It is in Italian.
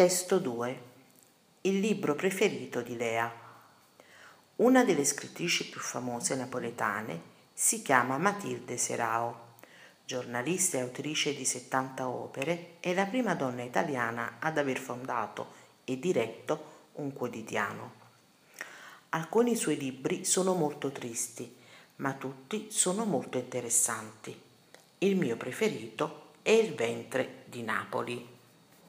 Testo 2. Il libro preferito di Lea. Una delle scrittrici più famose napoletane si chiama Matilde Serao. Giornalista e autrice di 70 opere, è la prima donna italiana ad aver fondato e diretto un quotidiano. Alcuni suoi libri sono molto tristi, ma tutti sono molto interessanti. Il mio preferito è Il ventre di Napoli.